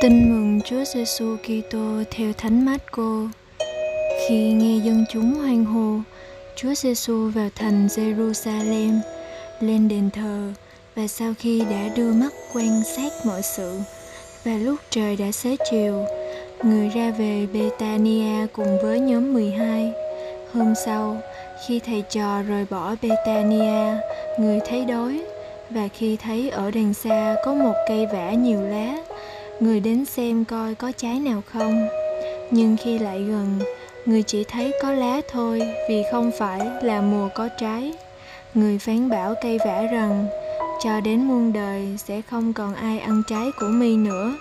Tin mừng Chúa Giêsu Kitô theo Thánh Mát-cô. Khi nghe dân chúng hoan hô, Chúa Giêsu vào thành Jerusalem, lên đền thờ và sau khi đã đưa mắt quan sát mọi sự và lúc trời đã xế chiều, người ra về Betania cùng với nhóm 12. Hôm sau, khi thầy trò rời bỏ Betania, người thấy đói và khi thấy ở đằng xa có một cây vả nhiều lá, người đến xem coi có trái nào không. Nhưng khi lại gần, người chỉ thấy có lá thôi, vì không phải là mùa có trái. Người phán bảo cây vả rằng, cho đến muôn đời sẽ không còn ai ăn trái của mi nữa.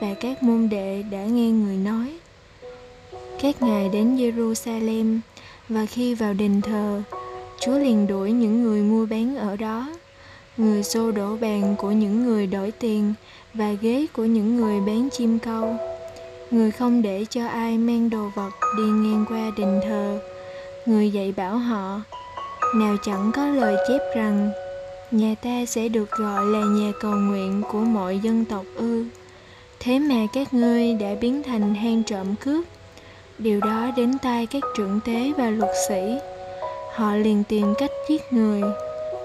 Và các môn đệ đã nghe người nói. Các ngài đến jerusalem, và khi vào đền thờ, chúa liền đuổi những người mua bán ở đó. Người xô đổ bàn của những người đổi tiền và ghế của những người bán chim câu. Người không để cho ai mang đồ vật đi ngang qua đền thờ. Người dạy bảo họ, nào chẳng có lời chép rằng, nhà ta sẽ được gọi là nhà cầu nguyện của mọi dân tộc ư. Thế mà các ngươi đã biến thành hang trộm cướp. Điều đó đến tai các trưởng tế và luật sĩ. Họ liền tìm cách giết người,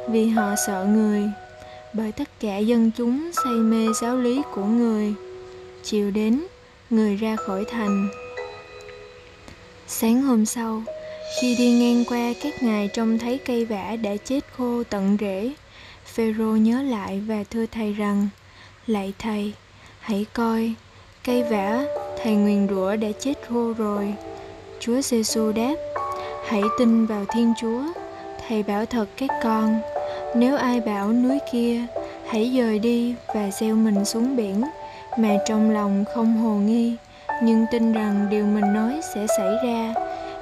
vì họ sợ người bởi tất cả dân chúng say mê giáo lý của người, chiều đến, người ra khỏi thành. Sáng hôm sau, khi đi ngang qua các ngài trông thấy cây vả đã chết khô tận rễ, phêrô nhớ lại và thưa thầy rằng, lạy thầy, hãy coi, cây vả, thầy nguyền rủa đã chết khô rồi. Chúa giêsu đáp, hãy tin vào thiên chúa, thầy bảo thật các con nếu ai bảo núi kia, hãy dời đi và gieo mình xuống biển. Mà trong lòng không hồ nghi, nhưng tin rằng điều mình nói sẽ xảy ra,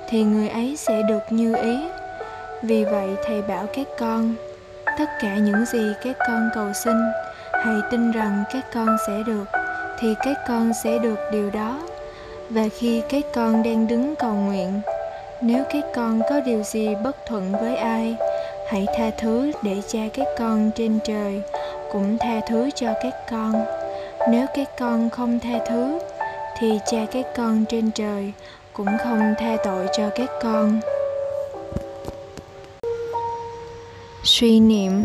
thì người ấy sẽ được như ý. Vì vậy thầy bảo các con, tất cả những gì các con cầu xin, hãy tin rằng các con sẽ được, thì các con sẽ được điều đó. Và khi các con đang đứng cầu nguyện, nếu các con có điều gì bất thuận với ai hãy tha thứ để cha các con trên trời, cũng tha thứ cho các con. Nếu các con không tha thứ, thì cha các con trên trời cũng không tha tội cho các con. Suy niệm.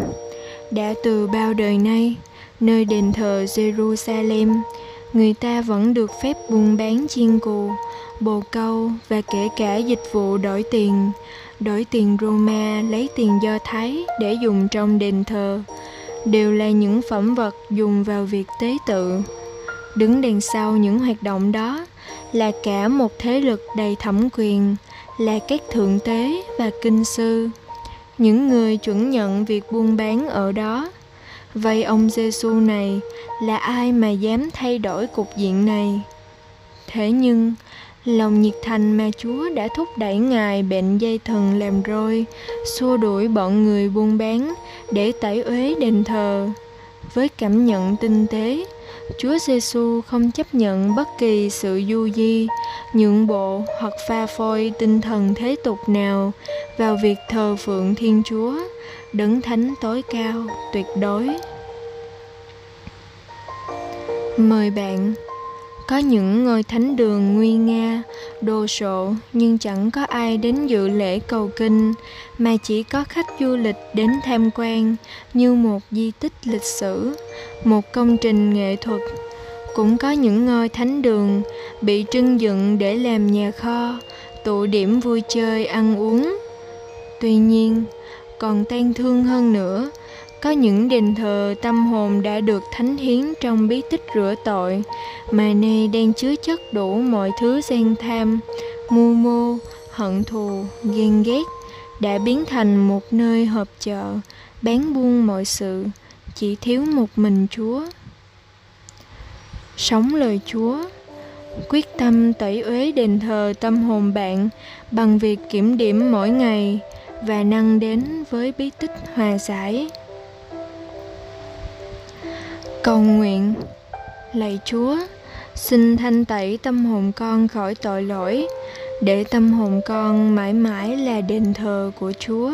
Đã từ bao đời nay, nơi đền thờ jerusalem người ta vẫn được phép buôn bán chiên cù bồ câu và kể cả dịch vụ đổi tiền. Đổi tiền roma lấy tiền do thái để dùng trong đền thờ, đều là những phẩm vật dùng vào việc tế tự. Đứng đằng sau những hoạt động đó là cả một thế lực đầy thẩm quyền, là các thượng tế và kinh sư. Những người chuẩn nhận việc buôn bán ở đó vậy ông giêsu này là ai mà dám thay đổi cục diện này? Thế nhưng, lòng nhiệt thành mà chúa đã thúc đẩy ngài bệnh dây thần làm roi, xua đuổi bọn người buôn bán để tẩy uế đền thờ. Với cảm nhận tinh tế Chúa Giêsu không chấp nhận bất kỳ sự du di, nhượng bộ hoặc pha phôi tinh thần thế tục nào vào việc thờ phượng Thiên Chúa, đấng thánh tối cao, tuyệt đối. Mời bạn có những ngôi thánh đường nguy nga, đồ sộ nhưng chẳng có ai đến dự lễ cầu kinh mà chỉ có khách du lịch đến tham quan như một di tích lịch sử, một công trình nghệ thuật. Cũng có những ngôi thánh đường bị trưng dựng để làm nhà kho, tụ điểm vui chơi ăn uống. Tuy nhiên, còn tan thương hơn nữa có những đền thờ tâm hồn đã được thánh hiến trong bí tích rửa tội, mà nay đang chứa chất đủ mọi thứ gian tham, mưu mô, hận thù, ghen ghét, đã biến thành một nơi hợp chợ, bán buôn mọi sự, chỉ thiếu một mình chúa. Sống lời chúa, quyết tâm tẩy uế đền thờ tâm hồn bạn bằng việc kiểm điểm mỗi ngày và năng đến với bí tích hòa giải. Cầu nguyện Lạy Chúa, xin thanh tẩy tâm hồn con khỏi tội lỗi, để tâm hồn con mãi mãi là đền thờ của Chúa.